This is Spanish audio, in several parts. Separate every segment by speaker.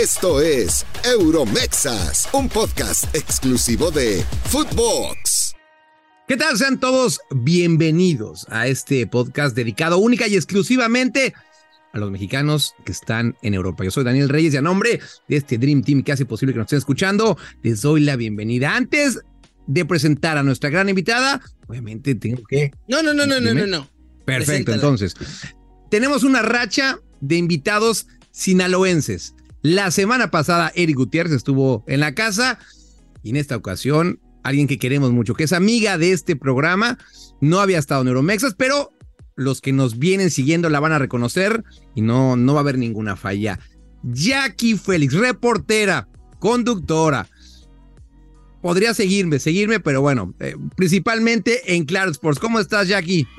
Speaker 1: Esto es Euromexas, un podcast exclusivo de Footbox.
Speaker 2: ¿Qué tal? Sean todos bienvenidos a este podcast dedicado única y exclusivamente a los mexicanos que están en Europa. Yo soy Daniel Reyes y a nombre de este Dream Team que hace posible que nos estén escuchando, les doy la bienvenida. Antes de presentar a nuestra gran invitada, obviamente tengo que...
Speaker 3: No, no, no, no, no, no, no.
Speaker 2: Perfecto, entonces, tenemos una racha de invitados sinaloenses. La semana pasada Eric Gutiérrez estuvo en la casa y en esta ocasión alguien que queremos mucho, que es amiga de este programa, no había estado en Euromexas, pero los que nos vienen siguiendo la van a reconocer y no, no va a haber ninguna falla. Jackie Félix, reportera, conductora. Podría seguirme, seguirme, pero bueno, eh, principalmente en Claro Sports. ¿Cómo estás, Jackie?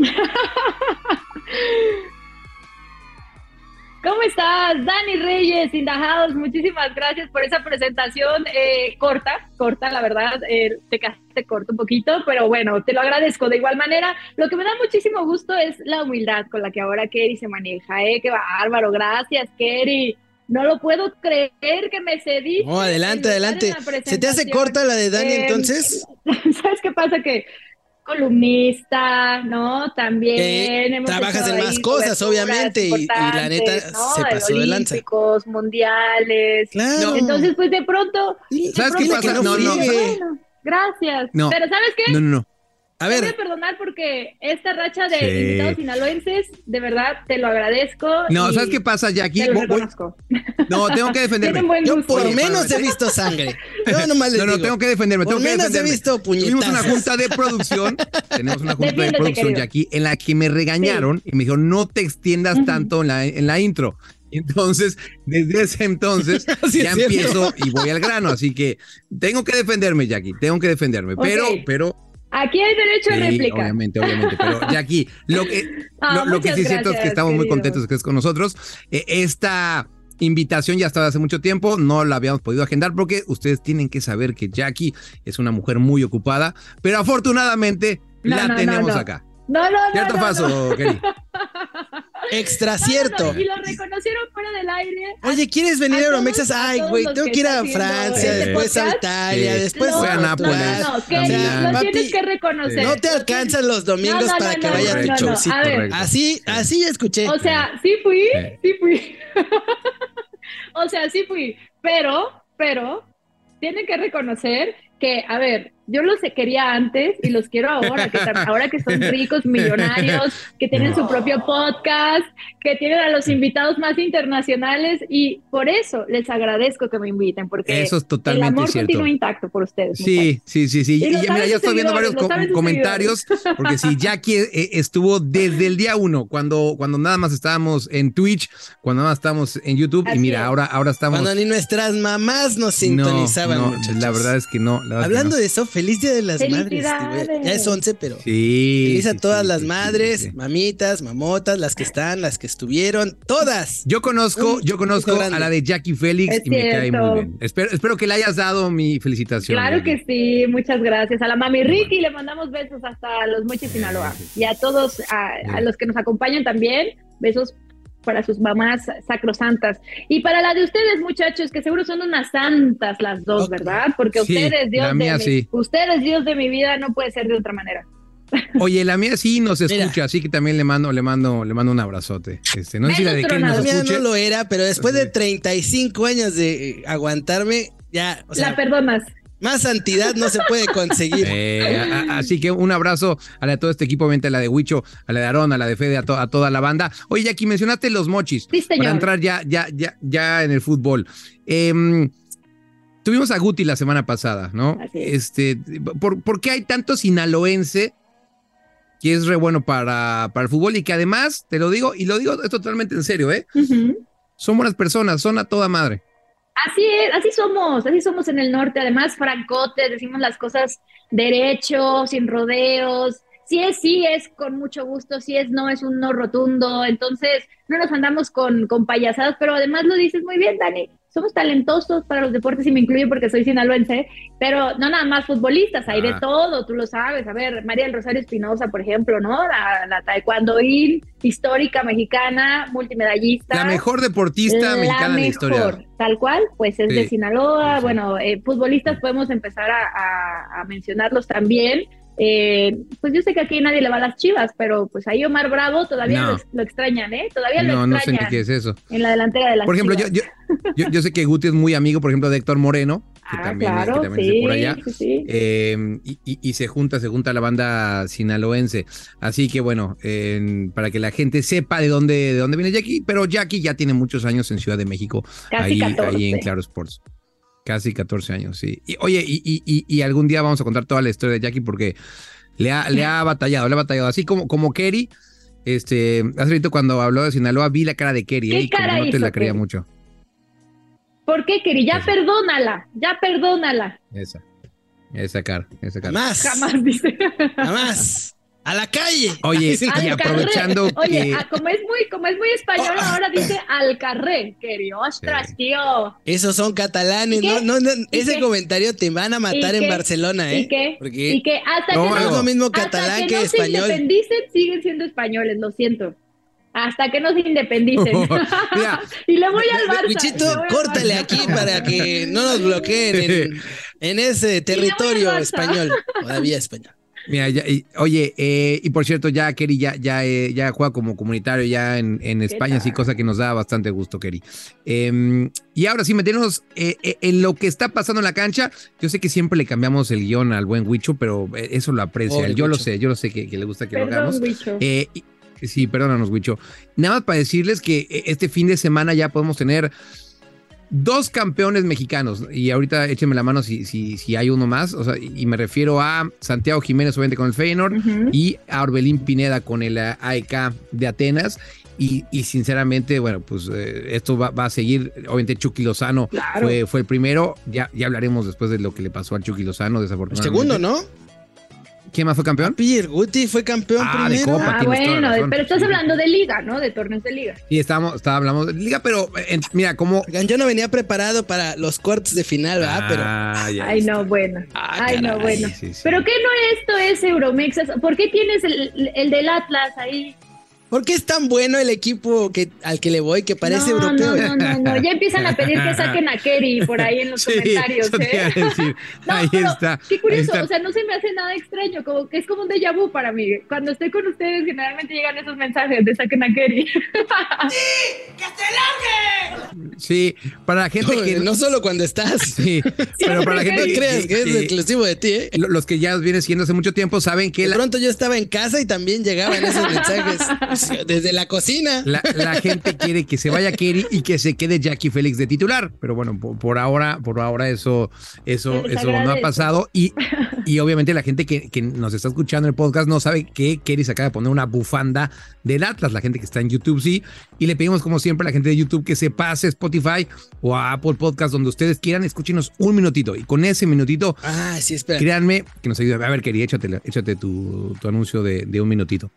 Speaker 4: ¿Cómo estás? Dani Reyes, Indajados, muchísimas gracias por esa presentación eh, corta, corta, la verdad, eh, te quedaste corto un poquito, pero bueno, te lo agradezco de igual manera. Lo que me da muchísimo gusto es la humildad con la que ahora Kerry se maneja, ¿eh? Qué bárbaro, gracias, Kerry. No lo puedo creer que me cedí.
Speaker 3: No, adelante, adelante. ¿Se te hace corta la de Dani entonces?
Speaker 4: ¿Sabes qué pasa? Que columnista, ¿no? También
Speaker 3: trabajas en más cosas, obviamente, y, la neta se pasó de lanza.
Speaker 4: mundiales. Claro. Entonces, pues de pronto.
Speaker 2: ¿Sabes qué pasa?
Speaker 4: No, no. gracias. Pero ¿sabes qué?
Speaker 2: No, no, no.
Speaker 4: A ver. Te voy a perdonar porque esta racha de invitados sinaloenses, de verdad, te lo agradezco.
Speaker 2: No, ¿sabes qué pasa, Jackie? Te
Speaker 4: lo
Speaker 2: No, tengo que defenderme.
Speaker 3: Yo por menos he visto sangre. Yo nomás les
Speaker 2: no, no, tengo que defenderme.
Speaker 3: Por
Speaker 2: tengo
Speaker 3: menos
Speaker 2: que defenderme.
Speaker 3: he visto puñetazos.
Speaker 2: Tuvimos una junta de producción. tenemos una junta de producción, Jackie, en la que me regañaron y me dijeron, no te extiendas tanto en la, en la intro. Entonces, desde ese entonces ya empiezo y voy al grano. Así que tengo que defenderme, Jackie. Tengo que defenderme. Pero, pero
Speaker 4: Aquí hay derecho a réplica.
Speaker 2: Obviamente, obviamente. Pero Jackie, lo que, ah, lo, que sí es cierto es que estamos muy contentos de que estés con nosotros. Eh, esta invitación ya estaba hace mucho tiempo, no la habíamos podido agendar porque ustedes tienen que saber que Jackie es una mujer muy ocupada, pero afortunadamente la tenemos acá.
Speaker 4: No, no, no.
Speaker 2: Cierto
Speaker 4: no,
Speaker 2: paso,
Speaker 4: no.
Speaker 3: Extra cierto.
Speaker 4: y lo reconocieron fuera del aire.
Speaker 3: Oye, ¿quieres venir a Euromexas? Ay, güey, tengo que ir a Francia, después a Italia, después
Speaker 2: a Nápoles.
Speaker 4: No, no, que lo tienes que reconocer.
Speaker 3: No te alcanzan los domingos para que vaya a tu showcito. Así, así escuché.
Speaker 4: O sea, sí fui, sí fui. o sea, sí fui, pero, pero, tienen que reconocer que, a ver, yo los quería antes y los quiero ahora, que ahora que son ricos, millonarios, que tienen su propio podcast, que tienen a los invitados más internacionales y por eso les agradezco que me inviten, porque
Speaker 2: eso es totalmente
Speaker 4: el amor
Speaker 2: cierto.
Speaker 4: continúa intacto por ustedes.
Speaker 2: Sí, sí, sí, sí. Y, mira, ya estoy viendo varios comentarios, porque sí, Jackie eh, estuvo desde el día uno, cuando, cuando nada más estábamos en Twitch, cuando nada más estábamos en YouTube, y mira, ahora, ahora estamos...
Speaker 3: Cuando ni nuestras mamás nos sintonizaban.
Speaker 2: No, la verdad es que no.
Speaker 3: Hablando de eso, feliz Día de las Madres. Ya es 11, pero.
Speaker 2: Sí.
Speaker 3: Feliz a todas las madres, mamitas, mamotas, las que están, las que estuvieron, todas.
Speaker 2: Yo conozco, yo conozco a la de Jackie Félix y me cae muy bien. Espero, espero que le hayas dado mi felicitación.
Speaker 4: Claro que sí, muchas gracias. A la mami Ricky le mandamos besos hasta los Mochis Sinaloa. Y a todos, a, a los que nos acompañan también, besos para sus mamás sacrosantas. Y para la de ustedes, muchachos, que seguro son unas santas las dos, ¿verdad? Porque ustedes, Dios de mi, ustedes, Dios de mi vida, no puede ser de otra manera.
Speaker 2: Oye, la mía sí nos escucha, así que también le mando, le mando, le mando un abrazote. Este, no sé si la de
Speaker 3: nos La mía no lo era, pero después de 35 años de aguantarme, ya. O sea,
Speaker 4: la perdonas.
Speaker 3: Más santidad no se puede conseguir.
Speaker 2: Eh, así que un abrazo a, la, todo este equipo, obviamente a la de Huicho, a la de Aarón, a la de Fede, a, toda la banda. Oye, aquí mencionaste los mochis.
Speaker 4: Sí,
Speaker 2: Para entrar ya, ya, ya, ya en el fútbol. Em, tuvimos a Guti la semana pasada, ¿no? Este, ¿por, qué hay tanto sinaloense que es re bueno para, para el fútbol y que además, te lo digo, y lo digo totalmente en serio, ¿eh? Son buenas personas, son a toda madre.
Speaker 4: Así es, así somos, así somos en el norte. Además, francotes, decimos las cosas derecho, sin rodeos. Si es sí, es con mucho gusto. Si es no, es un no rotundo. Entonces, no nos andamos con, con payasadas, pero además lo dices muy bien, Dani. Somos talentosos para los deportes y me incluyo porque soy sinaloense, pero no nada más futbolistas, hay de
Speaker 2: Ah.
Speaker 4: todo, tú lo sabes. A ver, María del Rosario Espinosa, por ejemplo, ¿no? La, la taekwondoín histórica mexicana, multimedallista.
Speaker 2: La mejor deportista mexicana de la historia.
Speaker 4: mejor, Tal cual, pues es de. Sinaloa.
Speaker 2: Sí, sí.
Speaker 4: Bueno, eh, futbolistas podemos empezar a, a- a mencionarlos también. Eh, pues yo sé que aquí nadie le va a las chivas, pero pues ahí Omar Bravo todavía
Speaker 2: No.
Speaker 4: lo, lo extrañan, ¿eh? Todavía
Speaker 2: No,
Speaker 4: lo
Speaker 2: no sé ni
Speaker 4: extrañan
Speaker 2: qué es eso.
Speaker 4: en la delantera de las
Speaker 2: Por ejemplo, yo,
Speaker 4: Chivas.
Speaker 2: yo, yo, yo sé que Guti es muy amigo, por ejemplo, de Héctor Moreno, que
Speaker 4: Ah,
Speaker 2: también,
Speaker 4: claro,
Speaker 2: que también
Speaker 4: sí,
Speaker 2: por allá.
Speaker 4: sí, sí.
Speaker 2: Eh, y, y- y se junta, se junta la banda sinaloense. Así que bueno, en- para que la gente sepa de dónde, de dónde viene Jackie, pero Jackie ya tiene muchos años en Ciudad de México,
Speaker 4: Casi
Speaker 2: ahí,
Speaker 4: 14.
Speaker 2: ahí en Claro Sports. Casi 14 años, sí. Y, oye, y, y- y- algún día vamos a contar toda la historia de Jackie porque le ha, le ha batallado, le ha batallado. Así como, como Kerry, este, hace rato cuando habló de Sinaloa vi la cara de Kerry,
Speaker 4: ¿Qué
Speaker 2: ¿eh? y como no te
Speaker 4: hizo,
Speaker 2: la creía
Speaker 4: Kerry?
Speaker 2: mucho.
Speaker 4: ¿Por qué, Keri? Ya perdónala, ya perdónala.
Speaker 2: Esa, esa cara, esa cara.
Speaker 3: Jamás.
Speaker 4: Jamás dice.
Speaker 3: Jamás. A la calle.
Speaker 2: Oye, y aprovechando
Speaker 4: carré. Oye,
Speaker 2: que-
Speaker 4: ah, como es muy, como es muy español, ahora dice al carré, Keri. Ostras,
Speaker 2: Sí.
Speaker 4: tío.
Speaker 3: Esos son catalanes,
Speaker 4: ¿Y qué?
Speaker 3: no, no, no,
Speaker 4: ¿Y
Speaker 3: ese
Speaker 4: qué?
Speaker 3: comentario te van a matar
Speaker 4: ¿Y
Speaker 3: en
Speaker 4: qué?
Speaker 3: Barcelona, ¿eh?
Speaker 4: ¿Y qué?
Speaker 3: Porque
Speaker 4: Y que hasta
Speaker 2: No,
Speaker 4: que
Speaker 3: no es lo mismo
Speaker 4: hasta
Speaker 3: catalán
Speaker 4: que,
Speaker 3: que
Speaker 4: no se
Speaker 3: español.
Speaker 4: independicen, siguen siendo españoles, lo siento. Hasta que no se independicen.
Speaker 2: Mira,
Speaker 4: y le voy al Barça. Al
Speaker 3: córtale
Speaker 4: Barça.
Speaker 3: aquí para que no nos bloqueen en, en ese territorio español. Todavía español.
Speaker 2: Mira, ya- y- oye, eh, y por cierto, ya Kerry ya, ya, eh, ya juega como comunitario ya en, en España, sí,
Speaker 4: tal?
Speaker 2: cosa que nos da bastante gusto, Kerry. Em, y ahora sí, meternos eh, eh, en lo que está pasando en la cancha. Yo sé que siempre le cambiamos el guion al buen Huicho, pero eso lo aprecia. Él. yo lo sé, yo lo sé que, que le gusta que lo hagamos. Eh, y- sí, perdónanos, Huicho. Nada más para decirles que este fin de semana ya podemos tener dos campeones mexicanos. Y ahorita échenme la mano si, si, si hay uno más. O sea, y me refiero a Santiago Jiménez, obviamente, con el Feyenoord, y a Orbelín Pineda con el AEK de Atenas. Y, y sinceramente, bueno, pues eh, esto va, va a seguir. Obviamente, Chucky Lozano
Speaker 4: Claro.
Speaker 2: fue, fue el primero. Ya, ya hablaremos después de lo que le pasó al Chucky Lozano,
Speaker 3: El
Speaker 2: desafortunadamente.
Speaker 3: segundo, ¿no?
Speaker 2: ¿Quién más fue campeón?
Speaker 3: Pierre Guti fue campeón
Speaker 2: Ah, de
Speaker 3: primero.
Speaker 2: Copa.
Speaker 4: Ah, bueno, pero estás hablando de liga, ¿no? De torneos de liga.
Speaker 2: Sí, estábamos, estaba hablando de liga, pero eh, mira, como.
Speaker 3: Yo no venía preparado para los cuartos de final, ¿verdad? Pero
Speaker 2: Ah,
Speaker 4: Ay,
Speaker 2: está.
Speaker 4: no, bueno.
Speaker 3: Ah,
Speaker 4: Ay, no, bueno.
Speaker 2: Sí, sí.
Speaker 4: ¿Pero qué no esto es Euromexas? ¿Por qué tienes el, el del Atlas ahí?
Speaker 3: ¿Por qué es tan bueno el equipo que, al que le voy que parece
Speaker 4: no,
Speaker 3: europeo?
Speaker 4: No, no, no, no. Ya empiezan a pedir que saquen a Kerry por ahí en los
Speaker 2: Sí,
Speaker 4: comentarios,
Speaker 2: eso te
Speaker 4: ¿eh?
Speaker 2: decir.
Speaker 4: No,
Speaker 2: ahí
Speaker 4: pero
Speaker 2: está.
Speaker 4: Qué curioso,
Speaker 2: está.
Speaker 4: o sea, no se me hace nada extraño, como que es como un déjà vu para mí. Cuando estoy con ustedes, generalmente llegan esos mensajes de saquen a Kerry.
Speaker 2: Sí, para la gente
Speaker 3: No,
Speaker 2: que
Speaker 3: no solo cuando estás.
Speaker 2: Sí, pero para la gente
Speaker 3: No
Speaker 2: que,
Speaker 3: creas que es
Speaker 2: que-
Speaker 3: exclusivo de ti, ¿eh?
Speaker 2: lo- los que ya vienen siguiendo hace mucho tiempo saben que
Speaker 3: De
Speaker 2: la,
Speaker 3: pronto yo estaba en casa y también llegaban esos mensajes desde la cocina.
Speaker 2: la, la gente quiere que se vaya Kerry y que se quede Jackie Félix de titular, pero bueno, por, por ahora, por ahora eso, eso, eso no ha pasado y, y obviamente la gente que, que nos está escuchando en el podcast no sabe que Kerry se acaba de poner una bufanda del Atlas, la gente que está en YouTube sí, y le pedimos como siempre a la gente de YouTube que se pase a Spotify o a Apple Podcast donde ustedes quieran, escúchenos un minutito y con ese minutito
Speaker 3: Ah, sí, espera.
Speaker 2: Créanme que nos ayuda. A ver, quería, échate, échate tu, tu anuncio de, de un minutito.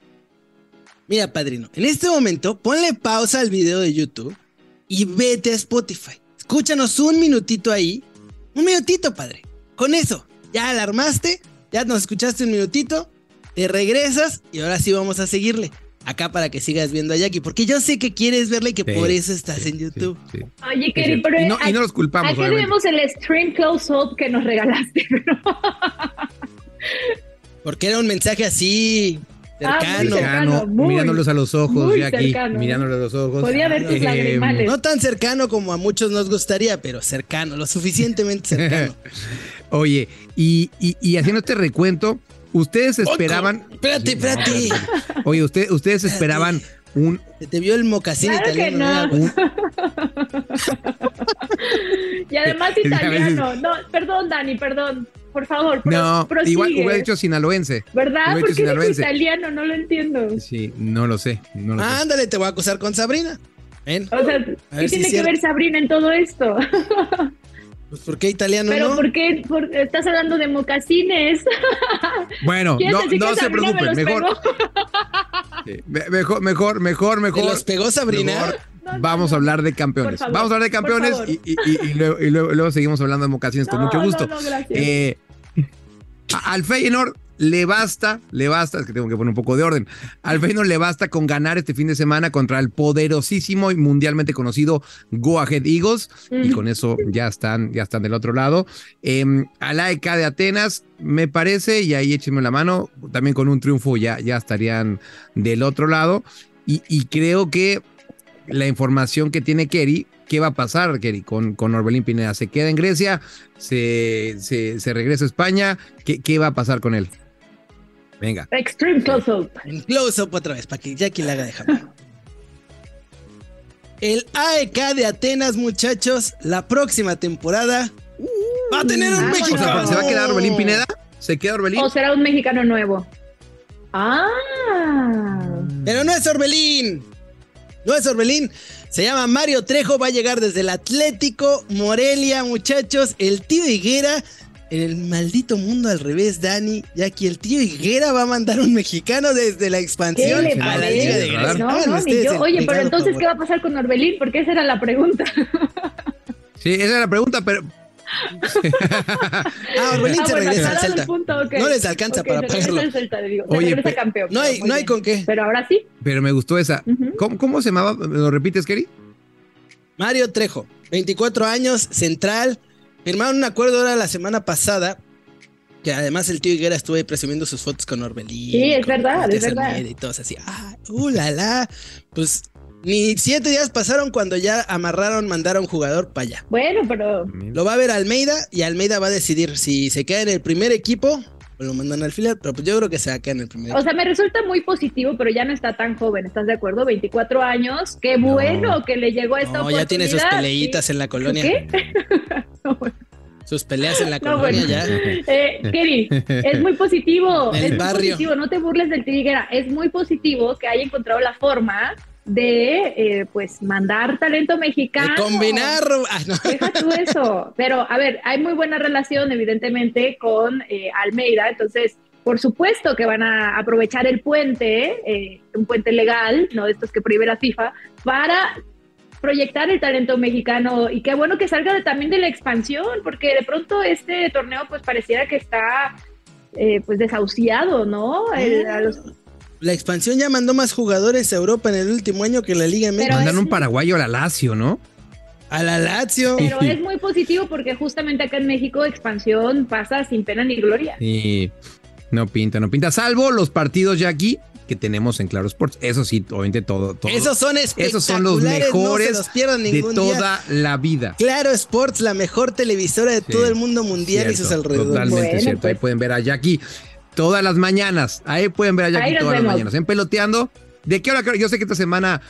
Speaker 3: Mira, padrino, en este momento ponle pausa al video de YouTube y vete a Spotify. Escúchanos un minutito ahí. Un minutito, padre. Con eso, ya alarmaste, ya nos escuchaste un minutito, te regresas y ahora sí vamos a seguirle. Acá para que sigas viendo a Jackie, porque yo sé que quieres verle y que
Speaker 2: Sí,
Speaker 3: por eso estás
Speaker 2: sí,
Speaker 3: en YouTube.
Speaker 2: sí, sí.
Speaker 4: Oye,
Speaker 2: cierto.
Speaker 4: pero
Speaker 2: y, no,
Speaker 4: ¿a,
Speaker 2: y no los
Speaker 4: ¿a
Speaker 2: culpamos, obviamente.
Speaker 4: debemos el stream close-up que nos regalaste?
Speaker 3: Porque era un mensaje así, cercano.
Speaker 4: cercano.
Speaker 2: Cercano,
Speaker 4: muy,
Speaker 2: mirándolos a los ojos,
Speaker 4: muy
Speaker 2: Jackie,
Speaker 4: cercano.
Speaker 2: mirándolos a los ojos.
Speaker 4: Podía ver tus
Speaker 2: Eh,
Speaker 4: lagrimales.
Speaker 3: No tan cercano como a muchos nos gustaría, pero cercano, lo suficientemente cercano.
Speaker 2: Oye, y, y, y haciendo este recuento, ustedes esperaban.
Speaker 3: Otro. Espérate, espérate.
Speaker 2: Oye, usted, ustedes esperaban un.
Speaker 3: Se te vio el mocasín
Speaker 4: Claro que
Speaker 3: italiano.
Speaker 4: no.
Speaker 3: ¿no?
Speaker 4: Y además
Speaker 2: que
Speaker 4: italiano. No, perdón, Dani, perdón. Por favor,
Speaker 2: No,
Speaker 4: prosigue.
Speaker 2: igual hubiera dicho sinaloense.
Speaker 4: ¿Verdad?
Speaker 2: hubiera
Speaker 4: ¿Por
Speaker 2: dicho
Speaker 4: qué dijo
Speaker 2: sinaloense.
Speaker 4: italiano? No lo entiendo.
Speaker 2: Sí, no lo sé. No lo sé.
Speaker 3: Ándale, te voy a acusar con Sabrina. Ven,
Speaker 4: O sea, ¿qué
Speaker 3: si
Speaker 4: tiene
Speaker 3: es
Speaker 4: que ver. Sabrina en todo esto?
Speaker 3: pues ¿por qué italiano
Speaker 4: Pero
Speaker 3: no?
Speaker 4: ¿por qué por- estás hablando de mocasines?
Speaker 2: Bueno,
Speaker 4: ¿Quieres
Speaker 2: no, no se
Speaker 4: me
Speaker 2: preocupen, mejor, mejor, mejor, mejor,
Speaker 3: ¿Te
Speaker 2: mejor.
Speaker 3: los pegó Sabrina?
Speaker 2: Mejor, vamos a hablar de campeones. vamos a hablar de campeones y, luego, seguimos hablando de mocaciones con mucho gusto. Eh, al Feyenoord le basta, le basta, es que tengo que poner un poco de orden. Al Feyenoord le basta con ganar este fin de semana contra el poderosísimo y mundialmente conocido Go Ahead Eagles y con eso ya están, ya están del otro lado. Eh, al AEK de Atenas, me parece, y ahí échenme la mano, también con un triunfo ya, ya estarían del otro lado. Y, creo que la información que tiene Kerry, ¿qué va a pasar, Kerry, con, con Orbelín Pineda? ¿Se queda en Grecia? ¿Se, se, regresa a España? ¿Qué, ¿Qué va a pasar con él? Venga.
Speaker 4: Extreme close-up.
Speaker 3: Close-up otra vez, para que Jackie la haga de El AEK de Atenas, muchachos, la próxima temporada va a tener un mexicano.
Speaker 2: ¿Se va a quedar Orbelín Pineda? ¿Se queda Orbelín?
Speaker 4: ¿O será un mexicano nuevo? Ah.
Speaker 3: Pero no es Orbelín. No es Orbelín. Se llama Mario Trejo. Va a llegar desde el Atlético Morelia, muchachos. El tío Higuera en el maldito mundo al revés, Dani, ya que el tío Higuera va a mandar un mexicano desde la expansión a la Liga de Grecia.
Speaker 4: No, no, ni yo. Oye, pero entonces, ¿qué va a pasar con Orbelín? Porque esa era la pregunta.
Speaker 2: Sí, esa era la pregunta, pero
Speaker 3: ah, Orbelín ah, se regresa al Celta. No les alcanza para pagarlo.
Speaker 4: Oye, campeón.
Speaker 3: No hay, no hay con qué.
Speaker 4: Pero ahora sí.
Speaker 2: Pero me gustó esa. ¿Cómo, ¿Cómo, se llamaba? ¿Lo repites, Kerry?
Speaker 3: Mario Trejo, 24 años, central, Firmaron un acuerdo ahora la semana pasada. Que además el tío Higuera estuvo presumiendo sus fotos con Orbelín.
Speaker 4: Sí, es verdad, es verdad.
Speaker 3: Y todos así, ah, uh, la, la. Pues ni siete días pasaron cuando ya amarraron, mandaron jugador para allá.
Speaker 4: Bueno, pero.
Speaker 3: Lo va a ver Almeida y Almeida va a decidir si se queda en el primer equipo o lo mandan al filial, pero pues yo creo que se va a quedar en el primer
Speaker 4: equipo. O sea, me resulta muy positivo, pero ya no está tan joven, ¿estás de acuerdo? 24 años, qué bueno que le llegó a esta no,
Speaker 3: ya tiene sus peleitas en la colonia. ¿Qué? Sus peleas en la colonia ya.
Speaker 4: Eh, Kevin, es muy positivo. es muy positivo, no te burles del Tiguera. Es muy positivo que haya encontrado la forma de eh, pues mandar talento mexicano.
Speaker 3: De combinar. Ah,
Speaker 4: Deja tú eso. Pero a ver, hay muy buena relación, evidentemente, con eh, Almeida. Entonces, por supuesto que van a aprovechar el puente, un puente legal, no de estos que prohíbe la FIFA, para proyectar el talento mexicano y qué bueno que salga también de la expansión, porque de pronto este torneo pues pareciera que está eh, pues desahuciado, ¿no?
Speaker 3: La expansión ya mandó más jugadores a Europa en el último año que la Liga
Speaker 2: MX. Mandan un paraguayo a la Lazio, ¿no?
Speaker 3: A la Lazio.
Speaker 4: Pero es muy positivo porque justamente acá en México expansión pasa sin pena ni gloria.
Speaker 2: Sí, no pinta, no pinta, salvo los partidos ya aquí que tenemos en Claro Sports. Eso sí, obviamente todo. todo
Speaker 3: esos son Esos son los mejores
Speaker 2: de toda la vida.
Speaker 3: Claro Sports, la mejor televisora de todo el mundo mundial y sus alrededores.
Speaker 2: Totalmente cierto. Ahí pues. pueden ver a Jackie todas las mañanas. Ahí pueden ver a Jackie todas las mañanas. En peloteando. ¿De qué hora? Yo sé que esta semana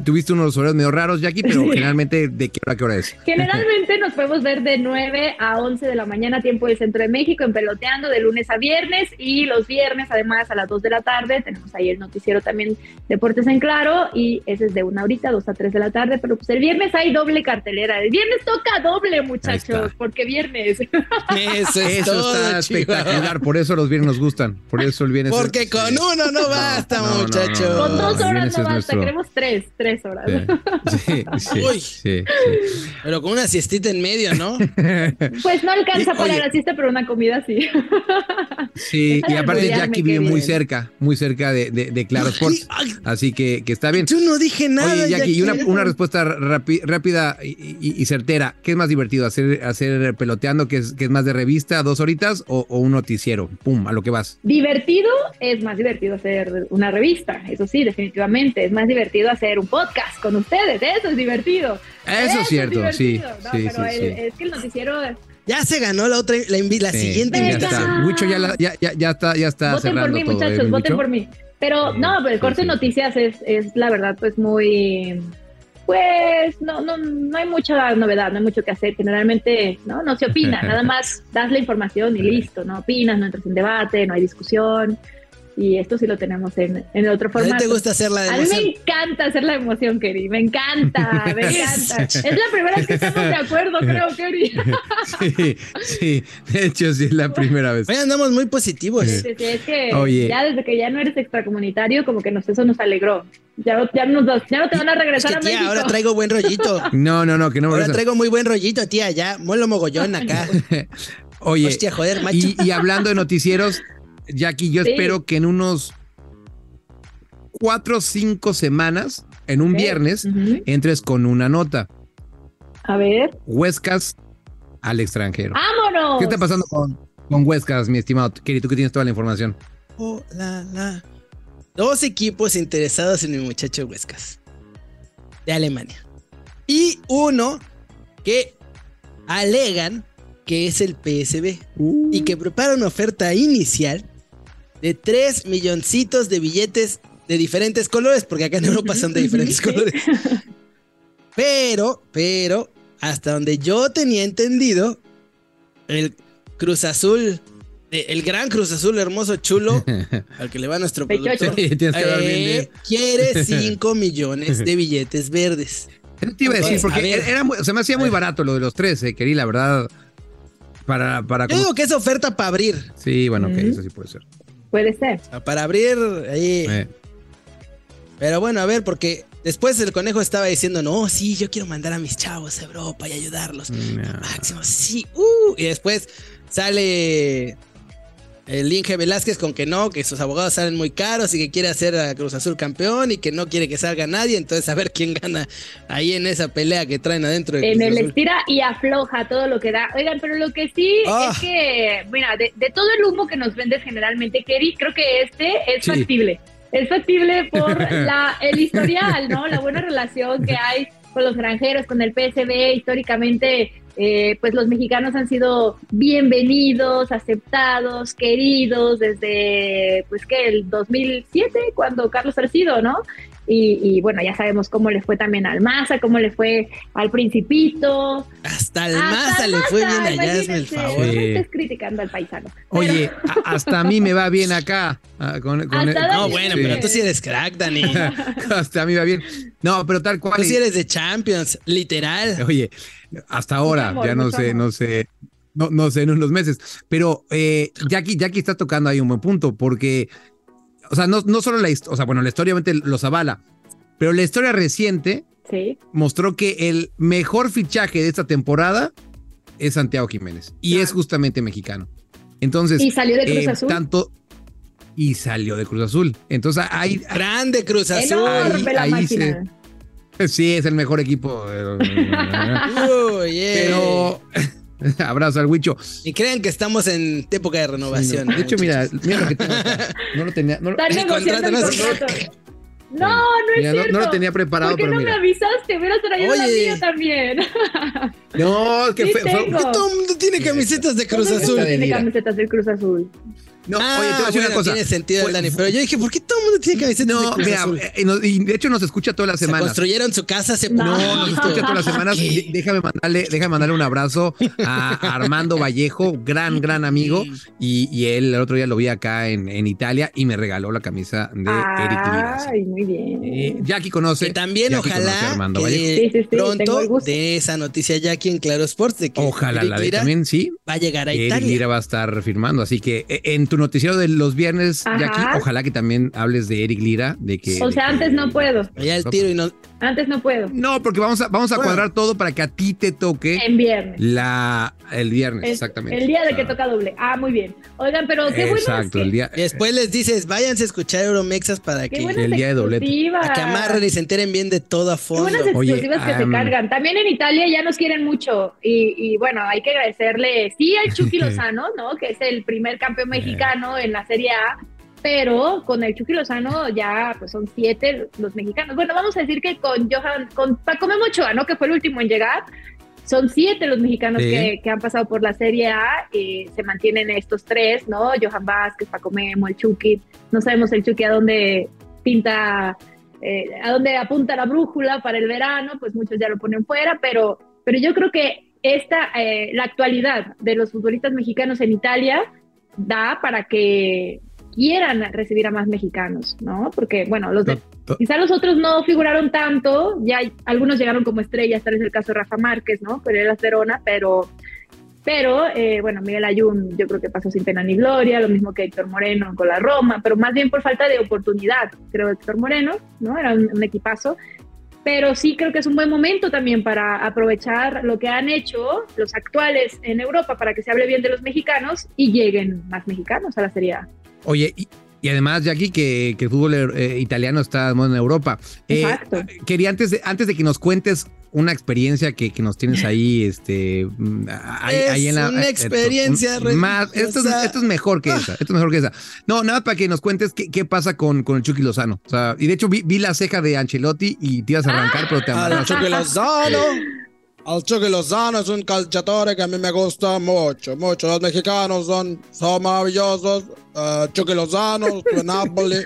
Speaker 2: Tuviste unos horarios medio raros, Jackie, pero generalmente, ¿de qué hora, qué hora es?
Speaker 4: Generalmente nos podemos ver de 9 a 11 de la mañana, tiempo del centro de México, en Peloteando, de lunes a viernes. Y los viernes, además, a las 2 de la tarde, tenemos ahí el noticiero también Deportes en Claro. Y ese es de una horita, 2 a 3 de la tarde. Pero pues el viernes hay doble cartelera. El viernes toca doble, muchachos, porque viernes.
Speaker 3: Eso, es está
Speaker 2: espectacular. Por eso los viernes nos gustan. Por eso el viernes.
Speaker 3: Porque con uno no basta, muchachos.
Speaker 4: con dos horas no basta, queremos tres tres horas. Sí,
Speaker 3: sí, sí, Pero con una siestita en medio, ¿no?
Speaker 4: Pues no alcanza para la siesta, pero una comida sí.
Speaker 2: Sí, y aparte Jackie vive muy cerca, muy cerca de, de, Claro Sports. Así que, que, está bien.
Speaker 3: Yo no dije nada.
Speaker 2: Oye, Jackie, y una, una respuesta rápida y, certera. ¿Qué es más divertido? ¿Hacer, hacer peloteando, que es, que es más de revista, dos horitas, o, o un noticiero? Pum, a lo que vas.
Speaker 4: Divertido es más divertido hacer una revista, eso sí, definitivamente. Es más divertido hacer un podcast con ustedes, eso es divertido.
Speaker 2: Eso, es cierto, sí. sí,
Speaker 4: pero es que el noticiero
Speaker 3: ya se ganó la otra, la, la siguiente.
Speaker 2: Ya está. Mucho ya, ya, ya, ya, está, ya está.
Speaker 4: Voten por mí, muchachos, ¿eh, voten por mí. Pero no, pero el corte de noticias es, es la verdad, pues muy. Pues no, no, no hay mucha novedad, no hay mucho que hacer. Generalmente no, no se opina, nada más das la información y listo, no opinas, no entras en debate, no hay discusión. Y esto sí lo tenemos en, en otro formato.
Speaker 3: ¿A ti te gusta hacer la
Speaker 4: A mí me encanta hacer la emoción, Keri, me encanta, me encanta. es la primera vez que estamos de acuerdo, creo, Keri.
Speaker 2: sí, sí, de hecho sí es la primera vez.
Speaker 3: Hoy andamos muy positivos.
Speaker 4: Sí, sí, es que Oye. ya desde que ya no eres extracomunitario, como que nos, eso nos alegró. Ya, ya, nos, ya no te van a regresar
Speaker 3: es que,
Speaker 4: a
Speaker 3: tía,
Speaker 4: México.
Speaker 3: ahora traigo buen rollito.
Speaker 2: No, no, no, que no me
Speaker 3: Ahora traigo muy buen rollito, tía, ya, muelo mogollón acá.
Speaker 2: Oye,
Speaker 3: Hostia, joder, macho.
Speaker 2: y, y hablando de noticieros, Jackie, yo
Speaker 4: Sí.
Speaker 2: espero que en unos cuatro o cinco semanas, en un viernes, entres con una nota.
Speaker 4: A ver,
Speaker 2: Huescas al extranjero.
Speaker 4: ¡vámonos!
Speaker 2: ¿Qué está pasando con, con Huescas, mi estimado Keri? Tú que tienes toda la información.
Speaker 3: Oh, la, la. Dos equipos interesados en mi muchacho Huescas. De Alemania. Y uno que alegan que es el PSB. Y que prepara una oferta inicial de 3 milloncitos de billetes de diferentes colores, porque acá en Europa son de diferentes colores. Pero, pero, hasta donde yo tenía entendido, el Cruz Azul, el gran Cruz Azul hermoso, chulo, al que le va nuestro productor,
Speaker 2: Sí, que
Speaker 3: eh, quiere 5 millones de billetes verdes.
Speaker 2: Eso te iba a decir, porque
Speaker 3: a ver.
Speaker 2: era muy- se me hacía muy barato lo de los tres, eh, Keri, la verdad. Para, para
Speaker 3: Yo digo que es oferta para abrir.
Speaker 2: Sí, bueno, ok,
Speaker 4: Ujú.
Speaker 2: eso sí puede ser.
Speaker 4: Puede ser.
Speaker 3: Para abrir ahí.
Speaker 2: Eh,
Speaker 3: Pero bueno, a ver, porque después el conejo estaba diciendo, no, sí, yo quiero mandar a mis chavos a Europa y ayudarlos.
Speaker 2: nah.
Speaker 3: Máximo, sí, uh. Y después sale el Inge Velázquez con que no, que sus abogados salen muy caros y que quiere hacer a Cruz Azul campeón y que no quiere que salga nadie. Entonces, a ver quién gana ahí en esa pelea que traen adentro de
Speaker 4: En
Speaker 3: Cruz
Speaker 4: el
Speaker 3: Azul.
Speaker 4: estira y afloja todo lo que da. Oigan, pero lo que sí
Speaker 3: Ah.
Speaker 4: es que, mira, de, de todo el humo que nos vendes generalmente, Kerry, creo que este es
Speaker 2: Sí.
Speaker 4: factible. Es factible por la, el historial, ¿no? La buena relación que hay con los granjeros, con el PSB. Históricamente, eh, pues los mexicanos han sido bienvenidos, aceptados, queridos desde, pues que el 2007, cuando Carlos Salcido, ¿no? Y, y, bueno, ya sabemos cómo le fue también al Maza, cómo le fue al Principito.
Speaker 3: Hasta el
Speaker 4: Hasta
Speaker 3: Maza
Speaker 4: al
Speaker 3: le fue bien allá, hazme el favor.
Speaker 2: Sí.
Speaker 4: No estés criticando al paisano.
Speaker 2: Oye, a- hasta a mí me va bien acá. ah, con- con-
Speaker 4: Hasta
Speaker 3: No, bueno,
Speaker 2: Sí.
Speaker 3: pero tú sí eres crack, Dani.
Speaker 2: hasta a mí va bien. No, pero tal cual.
Speaker 3: Tú sí eres de Champions, literal.
Speaker 2: Oye, hasta ahora,
Speaker 4: amor,
Speaker 2: ya no sé,
Speaker 4: amor.
Speaker 2: no sé, no, no sé en unos meses. Pero eh, Jackie, Jackie está tocando ahí un buen punto, porque, o sea, no, no solo la historia, o sea, bueno, la historia obviamente los avala, pero la historia reciente
Speaker 4: Sí.
Speaker 2: mostró que el mejor fichaje de esta temporada es Santiago Jiménez y
Speaker 4: Claro.
Speaker 2: es justamente mexicano. Entonces,
Speaker 4: Y salió de Cruz
Speaker 2: eh,
Speaker 4: Azul.
Speaker 2: tanto y salió de Cruz Azul. Entonces, ahí,
Speaker 3: Grande Cruz Azul.
Speaker 2: Ahí-
Speaker 4: la
Speaker 2: ahí sí es el mejor equipo.
Speaker 3: Uy, yeah.
Speaker 2: Pero abrazo al Huicho.
Speaker 3: Y creen que estamos en época de renovación.
Speaker 2: De hecho, mira,
Speaker 3: muchachos.
Speaker 2: mira lo que tengo acá. No lo tenía, no, lo-
Speaker 4: Están negociando el
Speaker 3: contrato, no.
Speaker 4: No, es
Speaker 2: no-
Speaker 4: cierto.
Speaker 2: no lo tenía preparado,
Speaker 4: ¿Por qué
Speaker 2: pero
Speaker 4: no
Speaker 2: mira.
Speaker 4: me avisaste? Hubieras traído la mía también.
Speaker 2: No, es que
Speaker 4: Sí
Speaker 2: fue, fue-
Speaker 4: tengo.
Speaker 3: ¿Por qué todo el mundo tiene camisetas de Cruz Azul?
Speaker 4: tiene camisetas del Cruz Azul.
Speaker 2: No,
Speaker 3: Ah,
Speaker 2: oye, te voy a decir
Speaker 3: bueno,
Speaker 2: una cosa.
Speaker 3: tiene sentido,
Speaker 2: Fue-
Speaker 3: Dani. Pero yo dije, ¿por qué todo el mundo tiene camisetas de
Speaker 2: No,
Speaker 3: Cruz
Speaker 2: mira,
Speaker 3: Azul?
Speaker 2: eh, y de hecho nos escucha todas las
Speaker 3: Se
Speaker 2: semanas.
Speaker 3: construyeron su casa hace
Speaker 4: No.
Speaker 2: No, nos escucha todas las semanas.
Speaker 3: ¿Qué?
Speaker 2: De- Déjame mandarle, déjame mandarle un abrazo a Armando Vallejo, gran, gran amigo. Y, y él el otro día lo vi acá en, en Italia y me regaló la camisa de Eric Lira.
Speaker 4: Ay, muy bien.
Speaker 2: Eh, Jackie conoce.
Speaker 3: Que también
Speaker 2: Jackie conoce
Speaker 3: ojalá
Speaker 2: Armando
Speaker 3: que.
Speaker 4: Sí, sí, sí, tengo
Speaker 3: pronto de esa noticia ya aquí en Claro Sports de que
Speaker 2: Ojalá
Speaker 3: Eric
Speaker 2: la de
Speaker 3: Lira
Speaker 2: también, sí.
Speaker 3: va a llegar a
Speaker 2: Eric
Speaker 3: Italia.
Speaker 2: Lira va a estar firmando, así que eh, en tu noticiero de los viernes,
Speaker 4: Ajá.
Speaker 2: Jackie, ojalá que también hables de Eric Lira, de que...
Speaker 4: O sea,
Speaker 2: que-
Speaker 4: antes no puedo.
Speaker 3: Allá el tiro y no.
Speaker 4: Antes no puedo.
Speaker 2: No, porque vamos a, vamos a
Speaker 3: Bueno.
Speaker 2: cuadrar todo para que a ti te toque
Speaker 4: En viernes.
Speaker 2: la el viernes,
Speaker 4: Es
Speaker 2: exactamente.
Speaker 4: El día de que
Speaker 2: Ah,
Speaker 4: toca doble. Ah, muy bien. Oigan, pero qué bueno.
Speaker 2: Exacto, el día.
Speaker 3: Y después les dices, váyanse a escuchar Euromexas para
Speaker 4: Qué
Speaker 3: que,
Speaker 4: buenas
Speaker 2: el día de doblete.
Speaker 4: exclusivas.
Speaker 3: para que amarren y se enteren bien de todo a
Speaker 4: Qué
Speaker 3: fondo.
Speaker 4: buenas
Speaker 2: Oye,
Speaker 4: exclusivas que se cargan. También en Italia ya nos quieren mucho. Y, y bueno, hay que agradecerle, sí, al Chucky Lozano, ¿no? Que es el primer campeón mexicano en la Serie A. Pero con el Chucky Lozano ya pues son siete los mexicanos. Bueno, vamos a decir que con Johan, con Paco Memo Ochoa, ¿no? Que fue el último en llegar. Son siete los mexicanos
Speaker 2: Sí.
Speaker 4: que, que han pasado por la Serie A. eh, se mantienen estos tres, ¿no? Johan Vázquez, Paco Memo, el Chucky. No sabemos el Chucky a dónde pinta eh, a dónde apunta la brújula para el verano, pues muchos ya lo ponen fuera, pero, pero yo creo que esta, eh, la actualidad de los futbolistas mexicanos en Italia da para que quieran recibir a más mexicanos, ¿no? Porque, bueno, los de, quizá los otros no figuraron tanto, ya algunos llegaron como estrellas, tal es el caso de Rafa Márquez, ¿no? Pero era Verona, pero, pero eh, bueno, Miguel Ayun yo creo que pasó sin pena ni gloria, lo mismo que Héctor Moreno con la Roma, pero más bien por falta de oportunidad, creo Héctor Moreno, ¿no? Era un equipazo, pero sí creo que es un buen momento también para aprovechar lo que han hecho los actuales en Europa para que se hable bien de los mexicanos y lleguen más mexicanos a la Serie A.
Speaker 2: Oye, y, además, Jackie, que, que el fútbol eh, italiano está en Europa. Eh, Exacto. quería antes de, antes de que nos cuentes una experiencia que, que nos tienes ahí, este,
Speaker 3: mm, ahí, en la. Una eh, experiencia
Speaker 2: más, esto, es, esto, es, mejor que esa, esto es mejor que esa. No, nada para que nos cuentes qué, qué pasa con, con el Chucky Lozano. O sea, y de hecho vi, vi, la ceja de Ancelotti y te ibas a arrancar, pero te
Speaker 3: Al Chucky Lozano. Al Chucky Lozano es un calciatore que a mí me gusta mucho, mucho. Los mexicanos son, son maravillosos. Uh, Chucky Lozano, Napoli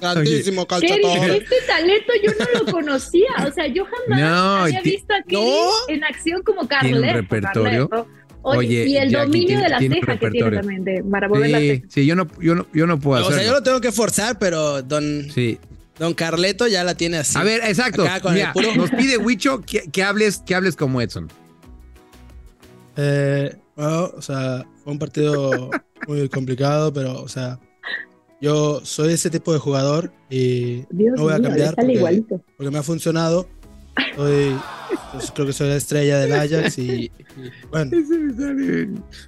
Speaker 3: grandísimo calzador.
Speaker 4: Este talento yo no lo conocía. O sea, yo jamás había visto a Kelly en acción como Carleto.
Speaker 2: un repertorio.
Speaker 4: Oye, y el dominio de la ceja que tiene también, de, para mover la ceja.
Speaker 2: Sí, yo no, yo no, yo no puedo hacer.
Speaker 3: O sea, yo lo tengo que forzar, pero don, sí. Don Carleto ya la tiene así.
Speaker 2: A ver, exacto. Nos pide Wicho que, que, hables, que hables como Edson.
Speaker 5: Eh, bueno, o sea, fue un partido muy complicado, pero, o sea, yo soy ese tipo de jugador y no voy a cambiar porque, porque, me ha funcionado. Soy, pues, creo que soy la estrella del Ajax y, bueno,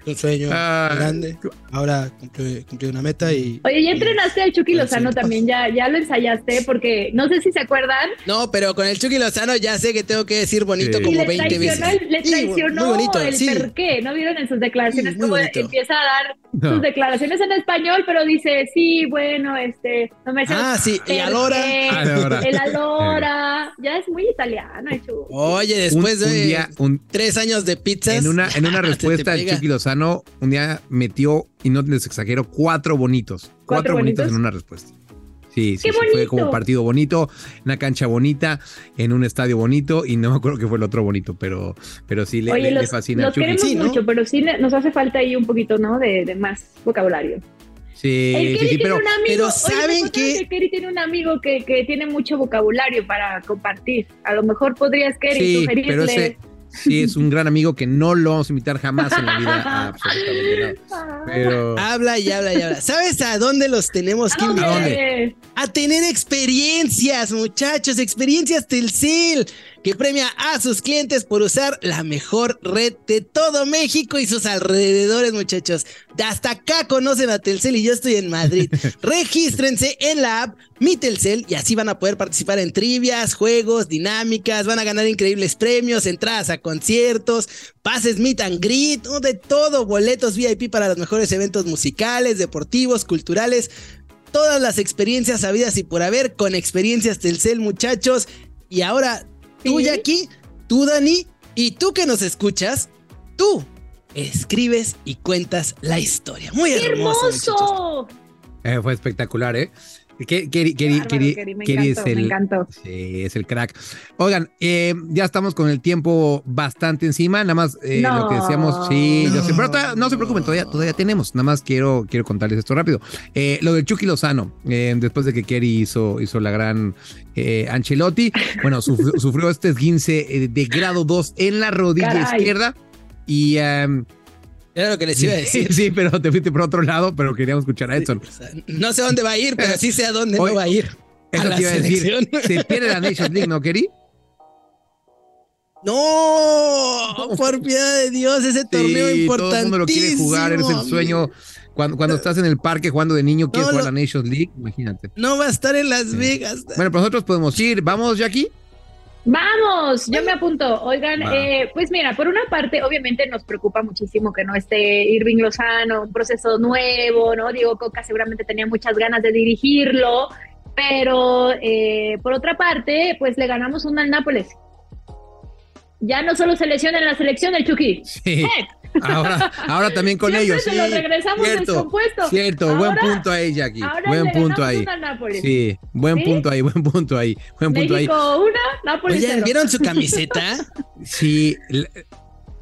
Speaker 5: un sueño ah. grande. Ahora cumplí, una meta y.
Speaker 4: Oye, ya entrenaste al Chucky Lozano también, ya, ya lo ensayaste, porque no sé si se acuerdan.
Speaker 3: No, pero con el Chucky Lozano ya sé que tengo que decir bonito como 20 veces.
Speaker 4: le traicionó muy, bonito, el por qué, ¿no vieron en sus declaraciones cómo empieza a dar sus declaraciones en español, pero dice, sí, bueno, este, no me
Speaker 3: Ah, sí, y Alora.
Speaker 4: El Alora, ya es muy italiano, hecho.
Speaker 3: Oye, después de tres años de pizzas.
Speaker 2: En una, en una respuesta, el Chucky Lozano un día metió, y no les exagero, cuatro bonitos. Cuatro, bonitos? en una respuesta. Sí, sí, fue como partido bonito, una cancha bonita, en un estadio bonito, y no me acuerdo que fue el otro bonito, pero, pero sí le, le, fascina.
Speaker 4: Los queremos mucho, pero sí nos hace falta ahí un poquito, ¿no? De, de más vocabulario.
Speaker 2: Sí, sí, pero,
Speaker 3: pero saben que...
Speaker 4: Kerry tiene un amigo que, que, tiene mucho vocabulario para compartir. A lo mejor podrías, Kerry, sugerirle... Pero ese,
Speaker 2: sí, es un gran amigo que no lo vamos a invitar jamás en la vida. absolutamente
Speaker 3: Pero... Habla y habla y habla. ¿Sabes a dónde los tenemos que invitar? ¿A dónde? A tener experiencias, muchachos, experiencias Telcel que premia a sus clientes por usar la mejor red de todo México y sus alrededores, muchachos. De hasta acá conocen a Telcel y yo estoy en Madrid. Regístrense en la app Mi Telcel y así van a poder participar en trivias, juegos, dinámicas, van a ganar increíbles premios, entradas a conciertos, pases meet and greet, de todo, boletos VIP para los mejores eventos musicales, deportivos, culturales todas las experiencias habidas y por haber con experiencias Telcel, muchachos. Y ahora Tú, Jackie, tú, Dani, y tú que nos escuchas, tú escribes y cuentas la historia. Muy hermoso.
Speaker 2: Eh, fue espectacular, ¿eh? ¿Qué, qué,
Speaker 4: me, encantó,
Speaker 2: Sí, es el crack. Oigan, eh, ya estamos con el tiempo bastante encima, nada más eh, lo que decíamos, sí, yo sé, pero no se preocupen, todavía, todavía tenemos, nada más quiero, quiero contarles esto rápido. Eh, lo del Chucky Lozano, después de que Kerry hizo, hizo la gran Ancelotti, bueno, sufrió, este esguince de grado 2 en la rodilla izquierda y... Em,
Speaker 3: era lo que les iba a decir.
Speaker 2: Sí, pero te fuiste por otro lado, pero queríamos escuchar a Edson.
Speaker 3: no sé dónde va a ir, pero sí sé a dónde no va a ir.
Speaker 2: Eso a te iba a decir. Se pierde la Nations League, ¿no, Kerry?
Speaker 3: No, por piedad de Dios, ese torneo importantísimo. Todo el mundo lo quiere jugar,
Speaker 2: es el sueño. Cuando, cuando estás en el parque jugando de niño, quieres jugar la Nations League, imagínate.
Speaker 3: No va a estar en Las Vegas.
Speaker 2: Bueno, pues nosotros podemos ir. ¿Vamos, Jackie?
Speaker 4: Vamos, yo me apunto. Oigan, eh, pues mira, por una parte, obviamente nos preocupa muchísimo que no esté Irving Lozano, un proceso nuevo, ¿no? Diego Coca seguramente tenía muchas ganas de dirigirlo, pero eh, por otra parte, pues le ganamos una al Nápoles. Ya no solo selección en la selección del Chucky.
Speaker 2: Sí. Ahora, ahora también con ellos.
Speaker 4: sí, lo regresamos cierto, descompuesto.
Speaker 2: Cierto, buen punto ahí, Jackie. buen punto ahí. Sí, buen punto ahí, buen punto ahí. Buen punto
Speaker 4: México
Speaker 2: ahí.
Speaker 4: una, Nápoles
Speaker 3: Oye, ¿vieron su camiseta?
Speaker 2: sí.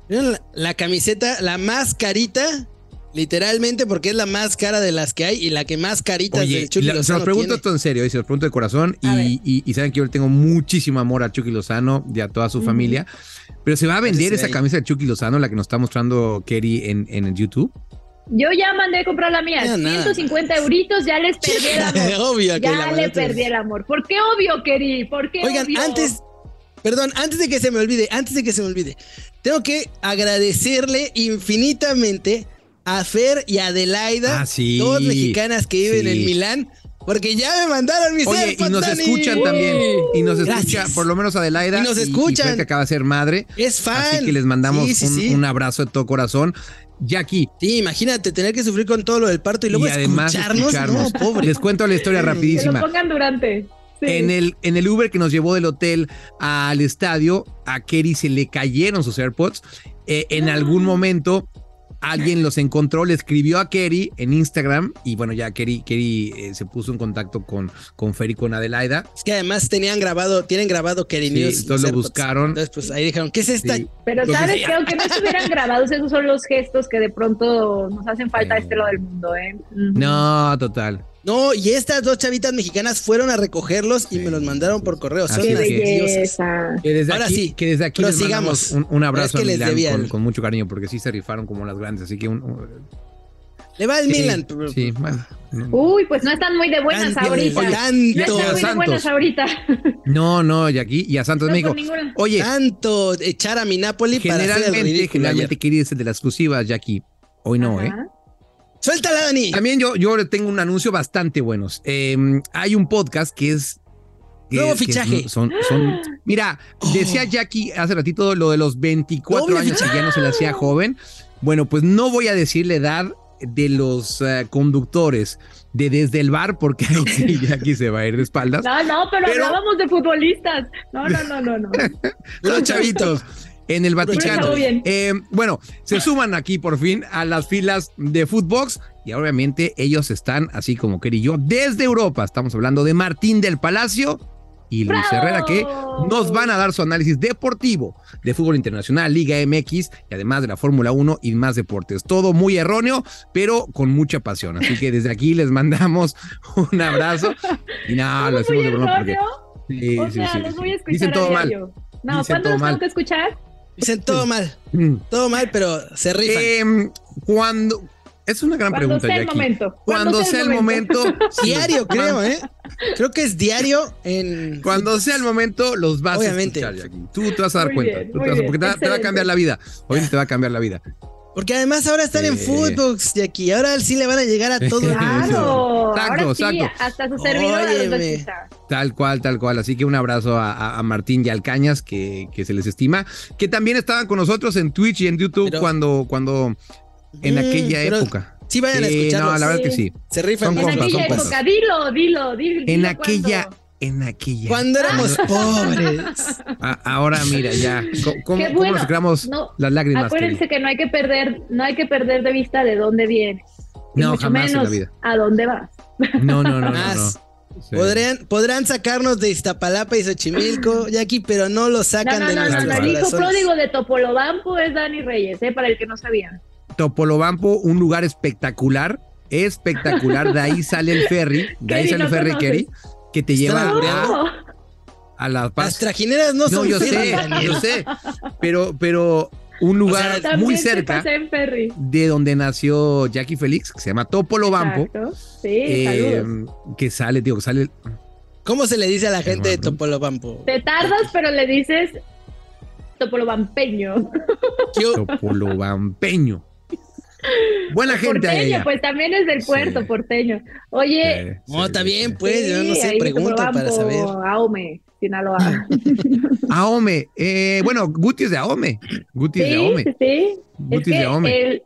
Speaker 3: ¿Vieron la, la, camiseta, la más carita Literalmente porque es la más cara de las que hay y la que más caritas Oye, del Chucky Lozano
Speaker 2: Se los pregunto esto en serio, se los pregunto de corazón y, saben que yo le tengo muchísimo amor a Chucky Lozano y a toda su familia. Pero se va a vender esa camisa de Chucky Lozano, la que nos está mostrando Kerry en, en YouTube.
Speaker 4: Yo ya mandé a comprar la mía. 150 euritos, ya les perdí el amor. obvio ya le perdí el amor. ¿Por qué obvio, Kerry? ¿Por qué
Speaker 3: Oigan, antes, perdón, antes de que se me olvide, antes de que se me olvide, tengo que agradecerle infinitamente a Fer y a Adelaida, ah, dos mexicanas que viven en Milán. Porque ya me mandaron mis
Speaker 2: Oye, y nos escuchan también. Y nos escucha, por lo menos Adelaida.
Speaker 3: Y nos escuchan.
Speaker 2: que acaba de ser madre.
Speaker 3: Es fan.
Speaker 2: Así que les mandamos un, abrazo de todo corazón. Jackie.
Speaker 3: Sí, imagínate tener que sufrir con todo lo del parto y luego escucharnos. No, pobre.
Speaker 2: Les cuento la historia rapidísima.
Speaker 4: Que lo pongan durante.
Speaker 2: En, el, en el Uber que nos llevó del hotel al estadio, a Kerry se le cayeron sus AirPods. Eh, en algún momento alguien los encontró, le escribió a Kerry en Instagram y bueno, ya Kerry, Kerry eh, se puso en contacto con, con Fer y con Adelaida.
Speaker 3: Es que además tenían grabado, tienen grabado Kerry News.
Speaker 2: Entonces lo buscaron.
Speaker 3: Entonces pues ahí dijeron, ¿qué es esta?
Speaker 4: Pero sabes que aunque no estuvieran grabados, esos son los gestos que de pronto nos hacen falta a este lado del mundo, ¿eh?
Speaker 2: No, total.
Speaker 3: No, y estas dos chavitas mexicanas fueron a recogerlos y me los mandaron por correo. Son
Speaker 4: Qué belleza.
Speaker 2: Que desde Ahora aquí, sí, que desde aquí les sigamos. Un, un, abrazo a Milan con, mucho cariño, porque sí se rifaron como las grandes, así que un,
Speaker 3: le va el Milan.
Speaker 2: Sí, bueno.
Speaker 4: Uy, pues no están muy de buenas ahorita.
Speaker 3: Tanto.
Speaker 4: No están muy de buenas ahorita.
Speaker 2: No, no, y aquí, y a Santos México. Oye.
Speaker 3: Tanto echar a mi Napoli para hacer el ridículo
Speaker 2: Generalmente quería ser de las exclusivas, Jackie. Hoy no, ¿eh?
Speaker 3: Suéltala, Dani.
Speaker 2: También yo, yo tengo un anuncio bastante buenos. Em, hay un podcast que es
Speaker 3: Nuevo fichaje.
Speaker 2: son, son, mira, decía. Jackie hace ratito lo de los 24 años que ya no se le hacía joven. Bueno, pues no voy a decir la edad de los eh, conductores de desde el bar, porque sí, Jackie se va a ir de espaldas.
Speaker 4: No, no, pero, hablábamos de futbolistas. No, no, no, no, no.
Speaker 2: los chavitos en el Vaticano. Eh, bueno, se suman aquí por fin a las filas de Footbox y obviamente ellos están, así como Kerry y yo, desde Europa. Estamos hablando de Martín del Palacio y Luis Herrera, que nos van a dar su análisis deportivo de fútbol internacional, Liga MX y además de la Fórmula 1 y más deportes. Todo muy erróneo, pero con mucha pasión. Así que desde aquí les mandamos un abrazo. Y nada, lo hacemos de broma porque.
Speaker 4: Sí, o sea, los voy a escuchar Dicen todo mal. No, ¿cuándo los tengo que escuchar?
Speaker 3: Dicen todo mal. Mm. Todo mal, pero se rifan.
Speaker 2: Eh, cuando. Es una gran
Speaker 4: Cuando
Speaker 2: pregunta,
Speaker 4: sea el momento.
Speaker 2: Cuando, sea el momento.
Speaker 3: diario, creo, ¿eh? Creo que es diario en.
Speaker 2: Cuando sea el momento, los vas
Speaker 3: Obviamente.
Speaker 2: a escuchar, Tú te vas a dar cuenta. porque te, va a cambiar la vida. Hoy te va a cambiar la vida.
Speaker 3: Porque además ahora están en Footbox de aquí. Ahora sí le van a llegar a todo
Speaker 4: el mundo. Exacto, exacto. Hasta su servidor
Speaker 2: Tal cual, tal cual. Así que un abrazo a, Martín y Alcañas, que, que, se les estima. Que también estaban con nosotros en Twitch y en YouTube cuando, cuando en mm, aquella época.
Speaker 3: Sí, vayan a escucharlos.
Speaker 2: No, la verdad que sí.
Speaker 3: Se rifan.
Speaker 4: en aquella época, dilo, dilo, dilo.
Speaker 2: En aquella en aquella.
Speaker 3: Cuando éramos pobres.
Speaker 2: ahora mira, ya. ¿Cómo, nos sacamos las lágrimas?
Speaker 4: Acuérdense que no hay que perder, no hay que perder de vista de dónde vienes. no, mucho jamás menos en la vida. a dónde vas.
Speaker 2: No, no, no, no.
Speaker 3: Podrían, podrán sacarnos de Iztapalapa y Xochimilco, Jackie, pero no lo sacan
Speaker 4: no,
Speaker 3: no,
Speaker 4: de
Speaker 3: no,
Speaker 4: nuestros no, El hijo pródigo de Topolobampo es Dani Reyes, ¿eh? para el que no sabía.
Speaker 2: Topolobampo, un lugar espectacular, espectacular. De ahí sale el ferry, de ahí sale el ferry, Kerry que te lleva a, La Paz.
Speaker 3: Las trajineras no, son
Speaker 2: yo sé, yo sé, pero, pero un lugar muy cerca de donde nació Jackie Félix, que se llama Topolobampo.
Speaker 4: Sí, eh,
Speaker 2: que sale, digo, que sale.
Speaker 3: ¿Cómo se le dice a la gente de Topolobampo?
Speaker 4: Te tardas, pero le dices Topolobampeño.
Speaker 2: Topolobampeño. Buena gente
Speaker 4: porteño, pues también es del puerto, porteño. Oye.
Speaker 3: no, está bien, pues, yo no sé, pregunta para saber.
Speaker 4: Aome, Sinaloa.
Speaker 2: Aome, eh, bueno, Guti es de Aome. Guti es de Aome.
Speaker 4: Sí, sí. Guti es, de Aome.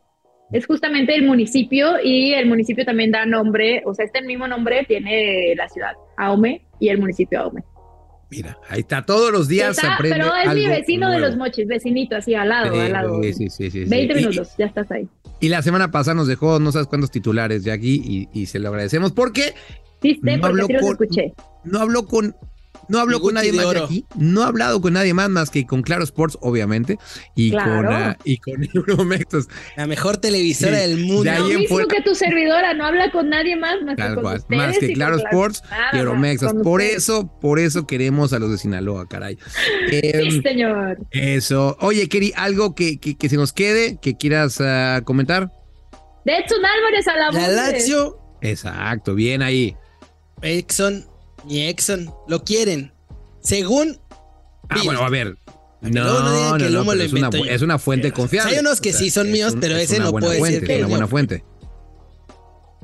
Speaker 4: es justamente el municipio y el municipio también da nombre, o sea, este mismo nombre tiene la ciudad, Aome y el municipio Aome.
Speaker 2: Mira, ahí está, todos los días se aprende
Speaker 4: Pero es mi vecino de los mochis, vecinito, así al lado, al lado.
Speaker 2: Sí, sí, sí.
Speaker 4: 20 minutos, ya estás ahí.
Speaker 2: Y la semana pasada nos dejó no sabes cuántos titulares de aquí y, se lo agradecemos porque
Speaker 4: sí, no habló con,
Speaker 2: No habló con no habló con nadie más de aquí, no ha hablado con nadie más más que con Claro Sports, obviamente, y con uh, y con Euromexas.
Speaker 3: La mejor televisora del mundo.
Speaker 4: De lo mismo que tu servidora, no habla con nadie más más que con
Speaker 2: Más que Claro Sports y Euromexas. Por eso, por eso queremos a los de Sinaloa, caray.
Speaker 4: sí, em, señor.
Speaker 2: Eso. Oye, Keri, algo que, que, se nos quede, que quieras uh, comentar.
Speaker 4: De Edson Álvarez a la,
Speaker 3: la Lazio.
Speaker 2: Exacto, bien ahí.
Speaker 3: Exxon, ni Exxon, lo quieren. Según.
Speaker 2: Ah, bueno, a ver. No, no, no, no es, una, es, una, fuente confiable.
Speaker 3: Hay unos que sí son míos, pero ese no puede ser.
Speaker 2: Es una buena fuente.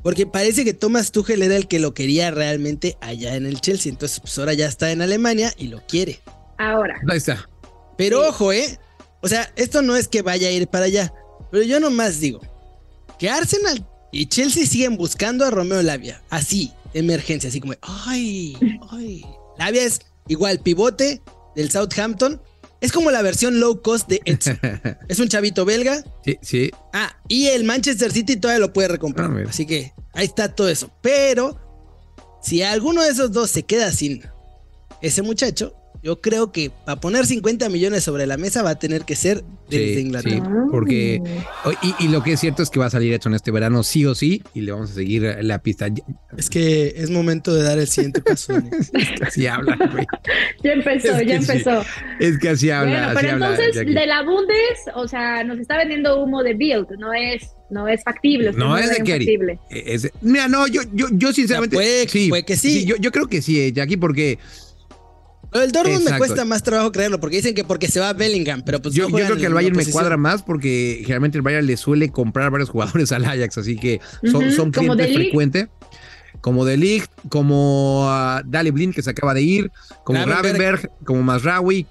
Speaker 3: Porque parece que Thomas Tuchel era el que lo quería realmente allá en el Chelsea. Entonces, pues ahora ya está en Alemania y lo quiere.
Speaker 4: Ahora.
Speaker 2: Ahí está.
Speaker 3: Pero ojo, ¿eh? O sea, esto no es que vaya a ir para allá. Pero yo nomás digo que Arsenal y Chelsea siguen buscando a Romeo Lavia. Así, emergencia, así como, ay, ay. Lavia es igual pivote del Southampton. Es como la versión low cost de Edson. es un chavito belga.
Speaker 2: Sí, sí.
Speaker 3: Ah, y el Manchester City todavía lo puede recomprar. Ah, así que ahí está todo eso. Pero si alguno de esos dos se queda sin ese muchacho, yo creo que para poner 50 millones sobre la mesa va a tener que ser desde Inglaterra.
Speaker 2: Sí, porque y, lo que es cierto es que va a salir hecho en este verano sí o sí y le vamos a seguir la pista.
Speaker 5: Es que es momento de dar el siguiente paso.
Speaker 2: es que así habla, güey.
Speaker 4: Ya empezó, ya empezó.
Speaker 2: es que así habla.
Speaker 4: pero entonces de la Bundes, o sea, nos está vendiendo humo de Build, no es no es factible.
Speaker 2: No es de Kerry. mira, no, yo, yo, yo sinceramente.
Speaker 3: puede, sí, puede que sí.
Speaker 2: yo, yo, creo que sí, eh, Jackie, porque
Speaker 3: el Dortmund me cuesta más trabajo creerlo, porque dicen que porque se va a Bellingham, pero pues
Speaker 2: yo, creo que el Bayern me cuadra más porque generalmente el Bayern le suele comprar varios jugadores al Ajax, así que son, son clientes frecuentes. Como De Ligt, como uh, Dale Blind que se acaba de ir, como Ravenberg, como Masraoui.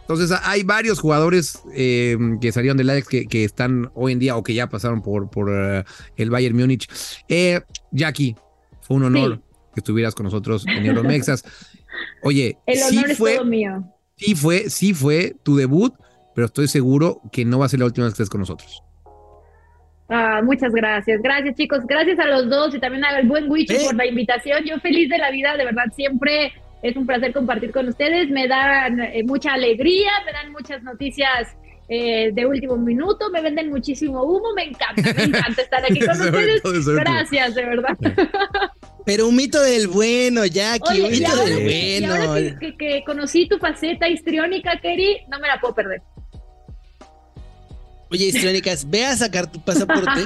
Speaker 2: Entonces hay varios jugadores eh, que salieron del Ajax que, están hoy en día o que ya pasaron por, por uh, el Bayern Múnich. Eh, Jackie, fue un honor que estuvieras con nosotros en Euromexas. Oye,
Speaker 4: el honor sí fue, mío.
Speaker 2: Sí fue, sí fue tu debut, pero estoy seguro que no va a ser la última vez que estés con nosotros.
Speaker 4: Ah, muchas gracias. Gracias, chicos. Gracias a los dos y también al buen Wichi por la invitación. Yo feliz de la vida, de verdad, siempre es un placer compartir con ustedes. Me dan eh, mucha alegría, me dan muchas noticias eh, de último minuto, me venden muchísimo humo. Me encanta, me encanta estar aquí con ustedes. Gracias, de verdad.
Speaker 3: Pero un mito del bueno, Jackie, un mito del bueno.
Speaker 4: que, conocí tu faceta histriónica, Kerry, no me la puedo perder.
Speaker 3: Oye, histriónicas, ve a sacar tu pasaporte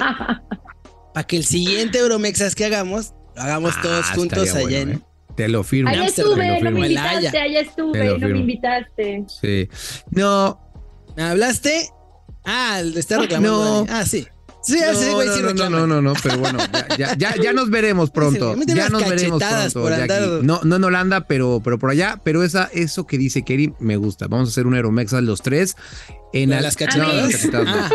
Speaker 3: para que el siguiente Euromexas que hagamos, lo hagamos ah, todos juntos allá en.
Speaker 2: ¿eh? Te lo firmo.
Speaker 4: Allá estuve, no me invitaste, allá estuve, no me invitaste.
Speaker 2: Sí. No.
Speaker 3: ¿Me hablaste? Ah, le está reclamando. No. Ah, sí. Sí,
Speaker 2: no, no, no, no, no, pero bueno, ya, ya, ya nos veremos pronto. Ya nos veremos pronto. No, no en Holanda, pero, pero por allá. Pero esa, eso que dice Kerry me gusta. Vamos a hacer un Aeromexa los tres. En
Speaker 3: las cachetadas.
Speaker 2: Ah.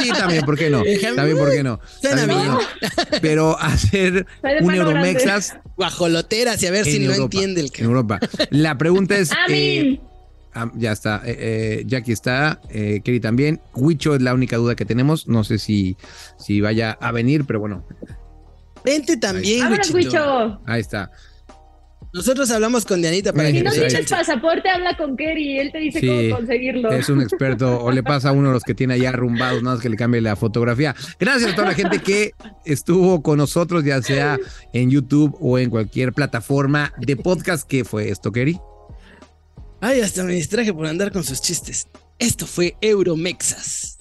Speaker 2: sí, también, ¿por qué no? También, ¿por qué no?
Speaker 3: Bien.
Speaker 2: Pero hacer un Euromexas.
Speaker 3: Guajoloteras y a ver si no entiende el que.
Speaker 2: En Europa. La pregunta es. Eh, Ah, ya está. Eh, eh, Jackie está. Eh, Kerry también. Huicho es la única duda que tenemos. No sé si, si vaya a venir, pero bueno.
Speaker 3: Vente también,
Speaker 4: Huicho.
Speaker 2: Ahí está.
Speaker 3: Nosotros hablamos con Dianita para
Speaker 4: si
Speaker 3: que
Speaker 4: Si no tienes pasaporte, habla con Kerry. Él te dice cómo conseguirlo.
Speaker 2: Es un experto. o le pasa a uno de los que tiene allá arrumbados, nada más que le cambie la fotografía. Gracias a toda la gente que estuvo con nosotros, ya sea en YouTube o en cualquier plataforma de podcast. ¿Qué fue esto, Kerry?
Speaker 3: Ay, hasta me distraje por andar con sus chistes. Esto fue Euromexas.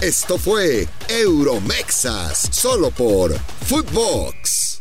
Speaker 1: Esto fue Euromexas, solo por Footbox.